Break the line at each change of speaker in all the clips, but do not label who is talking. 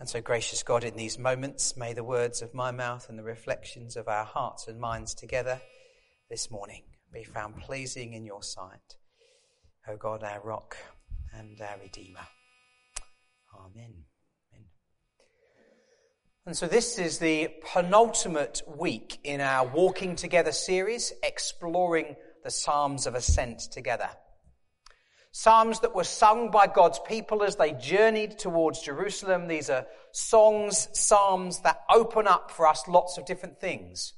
And so, gracious God, in these moments, may the words of my mouth and the reflections of our hearts and minds together this morning be found pleasing in your sight. O God, our rock and our Redeemer. Amen. Amen. And so, this is the penultimate week in our Walking Together series, exploring the Psalms of Ascent together. Psalms that were sung by God's people as they journeyed towards Jerusalem. These are songs, psalms that open up for us lots of different things.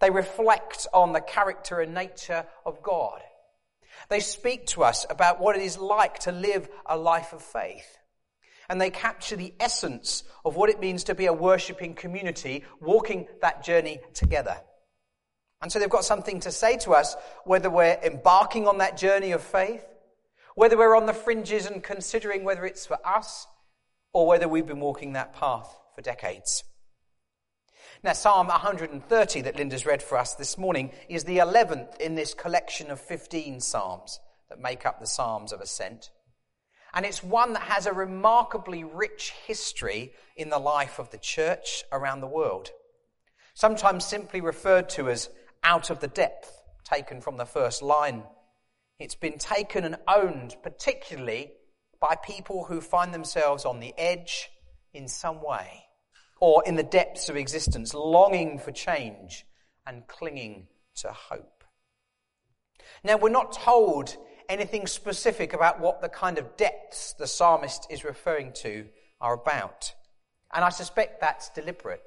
They reflect on the character and nature of God. They speak to us about what it is like to live a life of faith. And they capture the essence of what it means to be a worshipping community, walking that journey together. And so they've got something to say to us, whether we're embarking on that journey of faith, whether we're on the fringes and considering whether it's for us or whether we've been walking that path for decades. Now, Psalm 130 that Linda's read for us this morning is the 11th in this collection of 15 Psalms that make up the Psalms of Ascent. And it's one that has a remarkably rich history in the life of the church around the world. Sometimes simply referred to as out of the depth, taken from the first line it's been taken and owned, particularly by people who find themselves on the edge in some way or in the depths of existence, longing for change and clinging to hope. Now, we're not told anything specific about what the kind of depths the psalmist is referring to are about. And I suspect that's deliberate.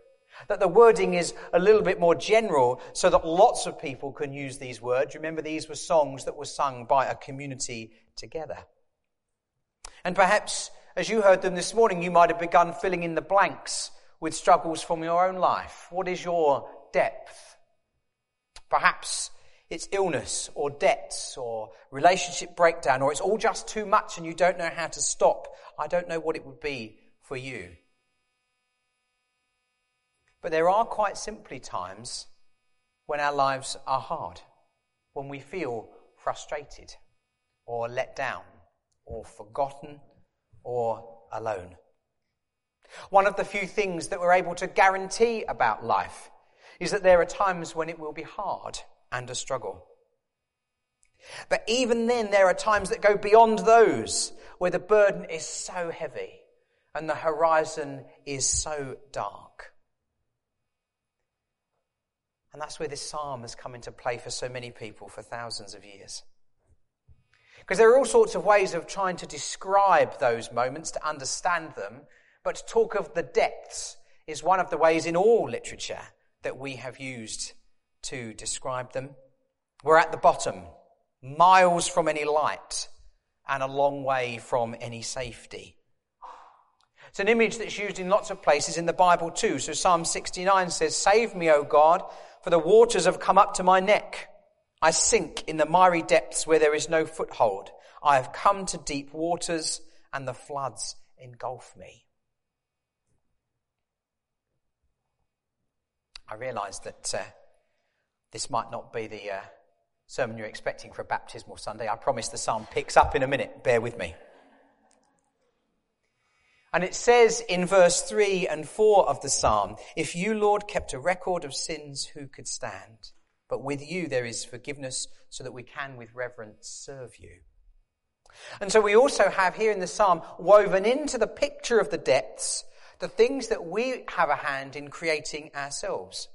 That the wording is a little bit more general so that lots of people can use these words. Remember, these were songs that were sung by a community together. And perhaps as you heard them this morning, you might have begun filling in the blanks with struggles from your own life. What is your depth? Perhaps it's illness or debts or relationship breakdown or it's all just too much and you don't know how to stop. I don't know what it would be for you. But there are quite simply times when our lives are hard, when we feel frustrated or let down or forgotten or alone. One of the few things that we're able to guarantee about life is that there are times when it will be hard and a struggle. But even then, there are times that go beyond those where the burden is so heavy and the horizon is so dark. And that's where this psalm has come into play for so many people for thousands of years. Because there are all sorts of ways of trying to describe those moments, to understand them, but to talk of the depths is one of the ways in all literature that we have used to describe them. We're at the bottom, miles from any light, and a long way from any safety. It's an image that's used in lots of places in the Bible too. So Psalm 69 says, Save me, O God, for the waters have come up to my neck. I sink in the miry depths where there is no foothold. I have come to deep waters and the floods engulf me. I realise that uh, this might not be the uh, sermon you're expecting for a baptismal Sunday. I promise the psalm picks up in a minute. Bear with me. And it says in verse 3 and 4 of the psalm, If you, Lord, kept a record of sins, who could stand? But with you there is forgiveness so that we can with reverence serve you. And so we also have here in the psalm woven into the picture of the depths the things that we have a hand in creating ourselves.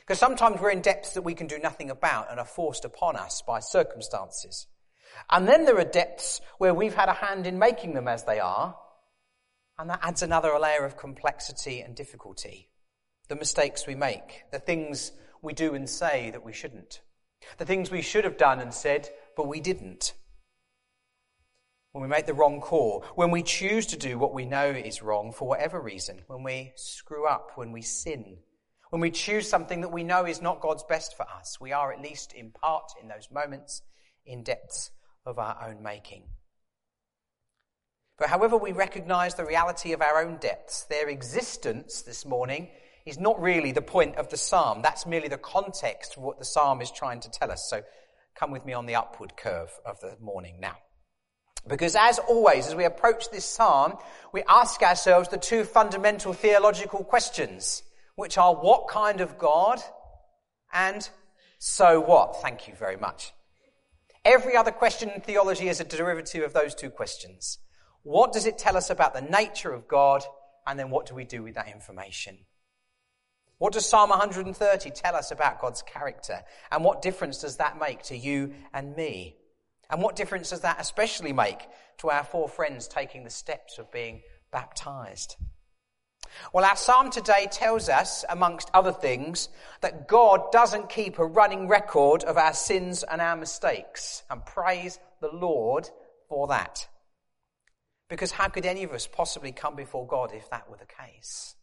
Because sometimes we're in depths that we can do nothing about and are forced upon us by circumstances. And then there are depths where we've had a hand in making them as they are, and that adds another layer of complexity and difficulty. The mistakes we make, the things we do and say that we shouldn't, the things we should have done and said, but we didn't. When we make the wrong call, when we choose to do what we know is wrong for whatever reason, when we screw up, when we sin, when we choose something that we know is not God's best for us, we are at least in part in those moments in depths of our own making. But however we recognize the reality of our own depths, their existence this morning is not really the point of the psalm. That's merely the context of what the psalm is trying to tell us. So come with me on the upward curve of the morning now. Because as always, as we approach this psalm, we ask ourselves the two fundamental theological questions, which are what kind of God and so what? Thank you very much. Every other question in theology is a derivative of those two questions. What does it tell us about the nature of God? And then what do we do with that information? What does Psalm 130 tell us about God's character? And what difference does that make to you and me? And what difference does that especially make to our four friends taking the steps of being baptized? Well, our psalm today tells us, amongst other things, that God doesn't keep a running record of our sins and our mistakes. And praise the Lord for that. Because how could any of us possibly come before God if that were the case?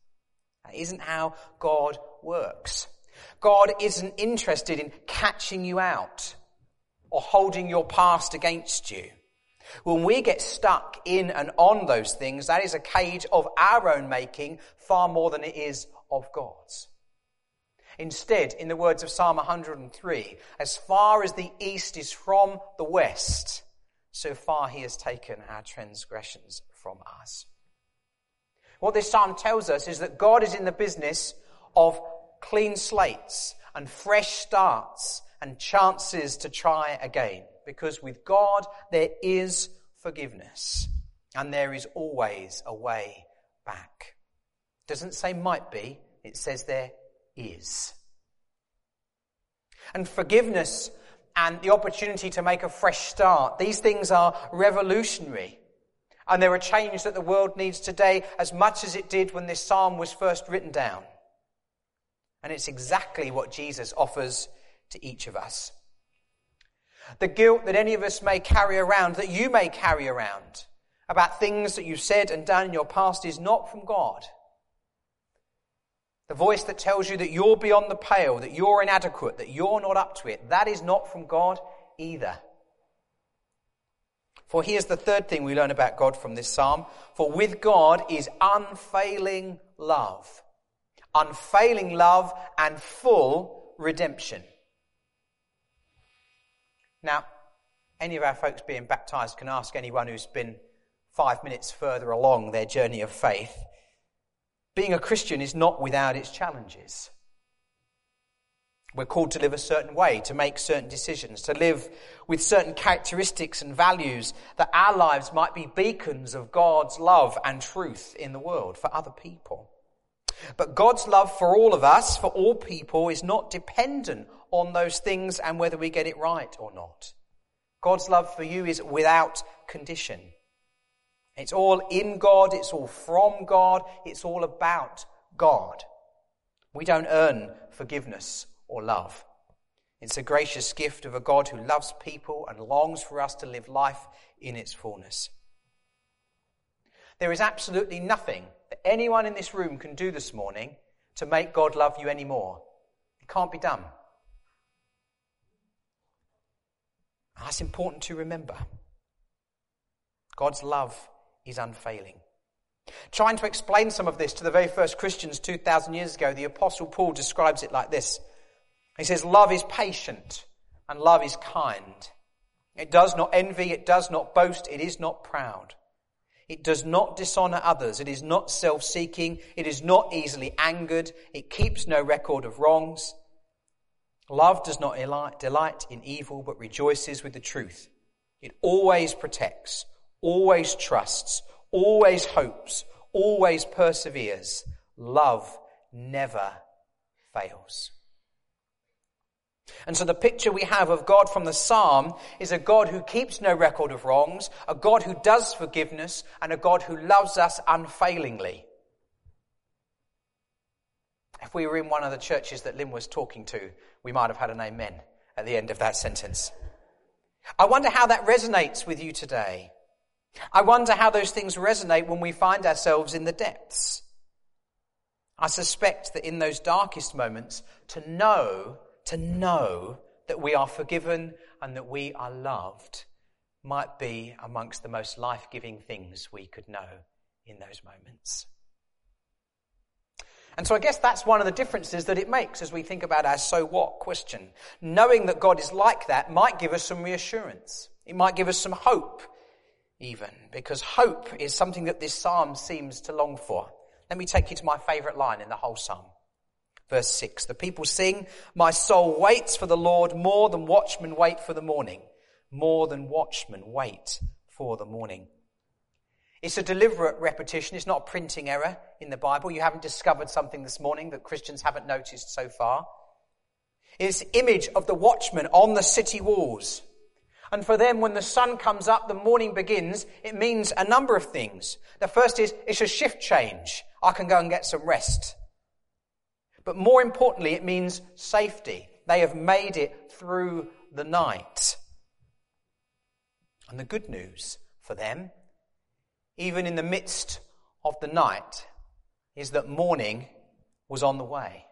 That isn't how God works. God isn't interested in catching you out or holding your past against you. When we get stuck in and on those things, that is a cage of our own making far more than it is of God's. Instead, in the words of Psalm 103, as far as the east is from the west, so far he has taken our transgressions from us. What this psalm tells us is that God is in the business of clean slates and fresh starts and chances to try again. Because with God, there is forgiveness. And there is always a way back. It doesn't say might be, it says there is. And forgiveness and the opportunity to make a fresh start, these things are revolutionary. And they're a change that the world needs today as much as it did when this psalm was first written down. And it's exactly what Jesus offers to each of us. The guilt that any of us may carry around, that you may carry around, about things that you've said and done in your past is not from God. The voice that tells you that you're beyond the pale, that you're inadequate, that you're not up to it, that is not from God either. For here's the third thing we learn about God from this psalm. For with God is unfailing love. Unfailing love and full redemption. Now, any of our folks being baptized can ask anyone who's been five minutes further along their journey of faith. Being a Christian is not without its challenges. We're called to live a certain way, to make certain decisions, to live with certain characteristics and values that our lives might be beacons of God's love and truth in the world for other people. But God's love for all of us, for all people, is not dependent on those things and whether we get it right or not. God's love for you is without condition. It's all in God, it's all from God, it's all about God. We don't earn forgiveness or love. It's a gracious gift of a God who loves people and longs for us to live life in its fullness. There is absolutely nothing that anyone in this room can do this morning to make God love you any more. It can't be done. That's important to remember. God's love is unfailing. Trying to explain some of this to the very first Christians 2,000 years ago, the Apostle Paul describes it like this. He says, Love is patient and love is kind. It does not envy, it does not boast, it is not proud. It does not dishonor others, it is not self seeking, it is not easily angered, it keeps no record of wrongs. Love does not delight in evil, but rejoices with the truth. It always protects, always trusts, always hopes, always perseveres. Love never fails. And so the picture we have of God from the psalm is a God who keeps no record of wrongs, a God who does forgiveness, and a God who loves us unfailingly. If we were in one of the churches that Lynn was talking to, we might have had an amen at the end of that sentence. I wonder how that resonates with you today. I wonder how those things resonate when we find ourselves in the depths. I suspect that in those darkest moments, to know, to know that we are forgiven and that we are loved might be amongst the most life giving things we could know in those moments. And so I guess that's one of the differences that it makes as we think about our so what question. Knowing that God is like that might give us some reassurance. It might give us some hope even, because hope is something that this psalm seems to long for. Let me take you to my favourite line in the whole psalm. Verse 6, the people sing, My soul waits for the Lord more than watchmen wait for the morning. More than watchmen wait for the morning. It's a deliberate repetition. It's not a printing error in the Bible. You haven't discovered something this morning that Christians haven't noticed so far. It's image of the watchman on the city walls. And for them, when the sun comes up, the morning begins, it means a number of things. The first is it's a shift change. I can go and get some rest. But more importantly, it means safety. They have made it through the night. And the good news for them, even in the midst of the night, is that morning was on the way.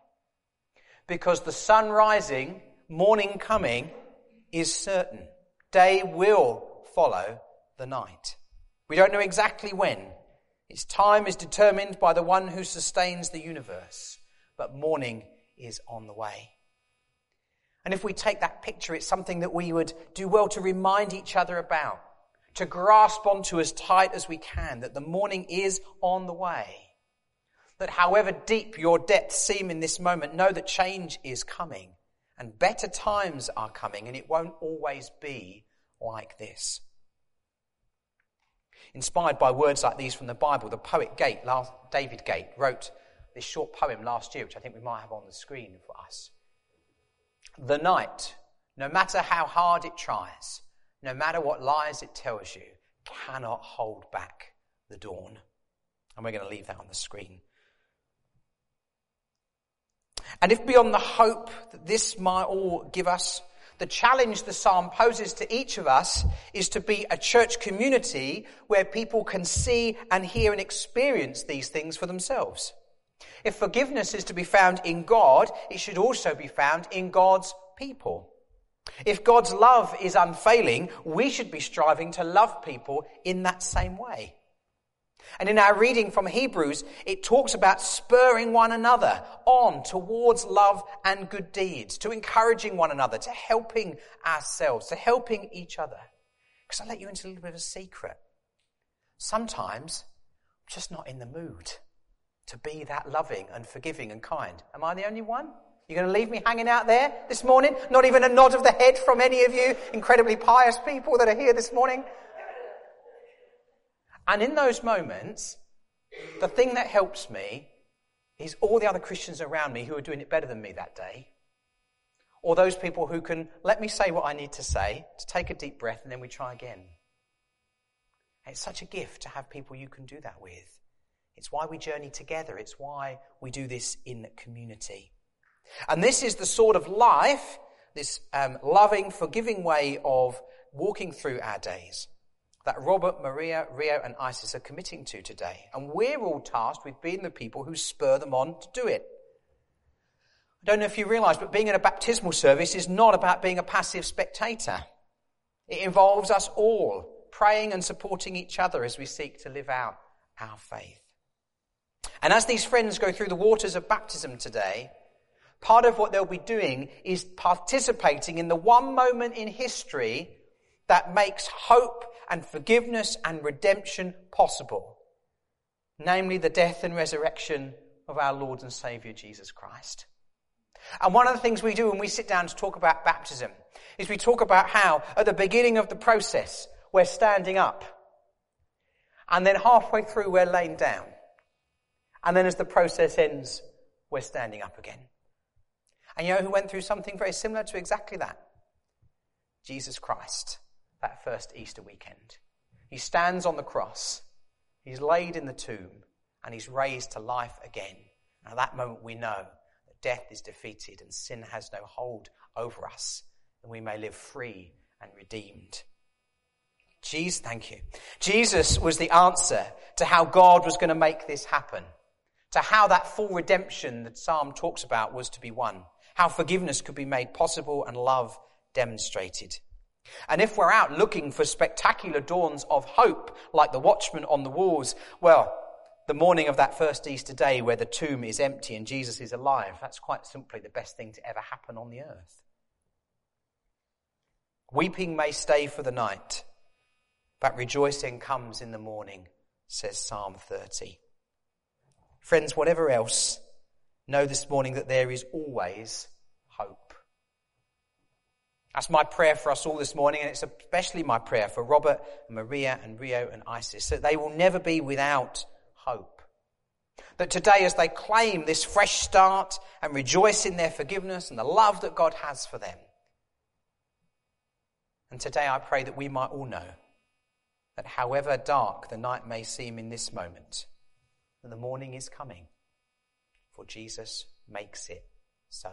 Because the sun rising, morning coming, is certain. Day will follow the night. We don't know exactly when. Its time is determined by the one who sustains the universe but morning is on the way. And if we take that picture, it's something that we would do well to remind each other about, to grasp onto as tight as we can, that the morning is on the way. That however deep your depths seem in this moment, know that change is coming and better times are coming and it won't always be like this. Inspired by words like these from the Bible, the poet Gate, David Gate, wrote this short poem last year, which I think we might have on the screen for us. The night, no matter how hard it tries, no matter what lies it tells you, cannot hold back the dawn. And we're going to leave that on the screen. And if beyond the hope that this might all give us, the challenge the psalm poses to each of us is to be a church community where people can see and hear and experience these things for themselves. If forgiveness is to be found in God, it should also be found in God's people. If God's love is unfailing, we should be striving to love people in that same way. And in our reading from Hebrews, it talks about spurring one another on towards love and good deeds, to encouraging one another, to helping ourselves, to helping each other. Because I let you into a little bit of a secret. Sometimes I'm just not in the mood to be that loving and forgiving and kind. Am I the only one? You're going to leave me hanging out there this morning? Not even a nod of the head from any of you incredibly pious people that are here this morning? And in those moments, the thing that helps me is all the other Christians around me who are doing it better than me that day. Or those people who can let me say what I need to say, to take a deep breath, and then we try again. it's such a gift to have people you can do that with. It's why we journey together. It's why we do this in community. And this is the sort of life, this um, loving, forgiving way of walking through our days that Robert, Maria, Rio, and Isis are committing to today. And we're all tasked with being the people who spur them on to do it. I don't know if you realize, but being in a baptismal service is not about being a passive spectator. It involves us all praying and supporting each other as we seek to live out our faith. And as these friends go through the waters of baptism today, part of what they'll be doing is participating in the one moment in history that makes hope and forgiveness and redemption possible. Namely, the death and resurrection of our Lord and Saviour Jesus Christ. And one of the things we do when we sit down to talk about baptism is we talk about how at the beginning of the process we're standing up. And then halfway through we're laying down. And then as the process ends, we're standing up again. And you know who went through something very similar to exactly that? Jesus Christ, that first Easter weekend. He stands on the cross, he's laid in the tomb, and he's raised to life again. And at that moment, we know that death is defeated and sin has no hold over us, and we may live free and redeemed. Jesus, thank you. Jesus was the answer to how God was going to make this happen to how that full redemption that Psalm talks about was to be won, how forgiveness could be made possible and love demonstrated. And if we're out looking for spectacular dawns of hope, like the watchman on the walls, well, the morning of that first Easter day where the tomb is empty and Jesus is alive, that's quite simply the best thing to ever happen on the earth. Weeping may stay for the night, but rejoicing comes in the morning, says Psalm 30. Friends, whatever else, know this morning that there is always. That's my prayer for us all this morning, and it's especially my prayer for Robert Maria and Rio and Isis, that they will never be without hope. That today, as they claim this fresh start and rejoice in their forgiveness and the love that God has for them, and today I pray that we might all know that however dark the night may seem in this moment, that the morning is coming, for Jesus makes it so.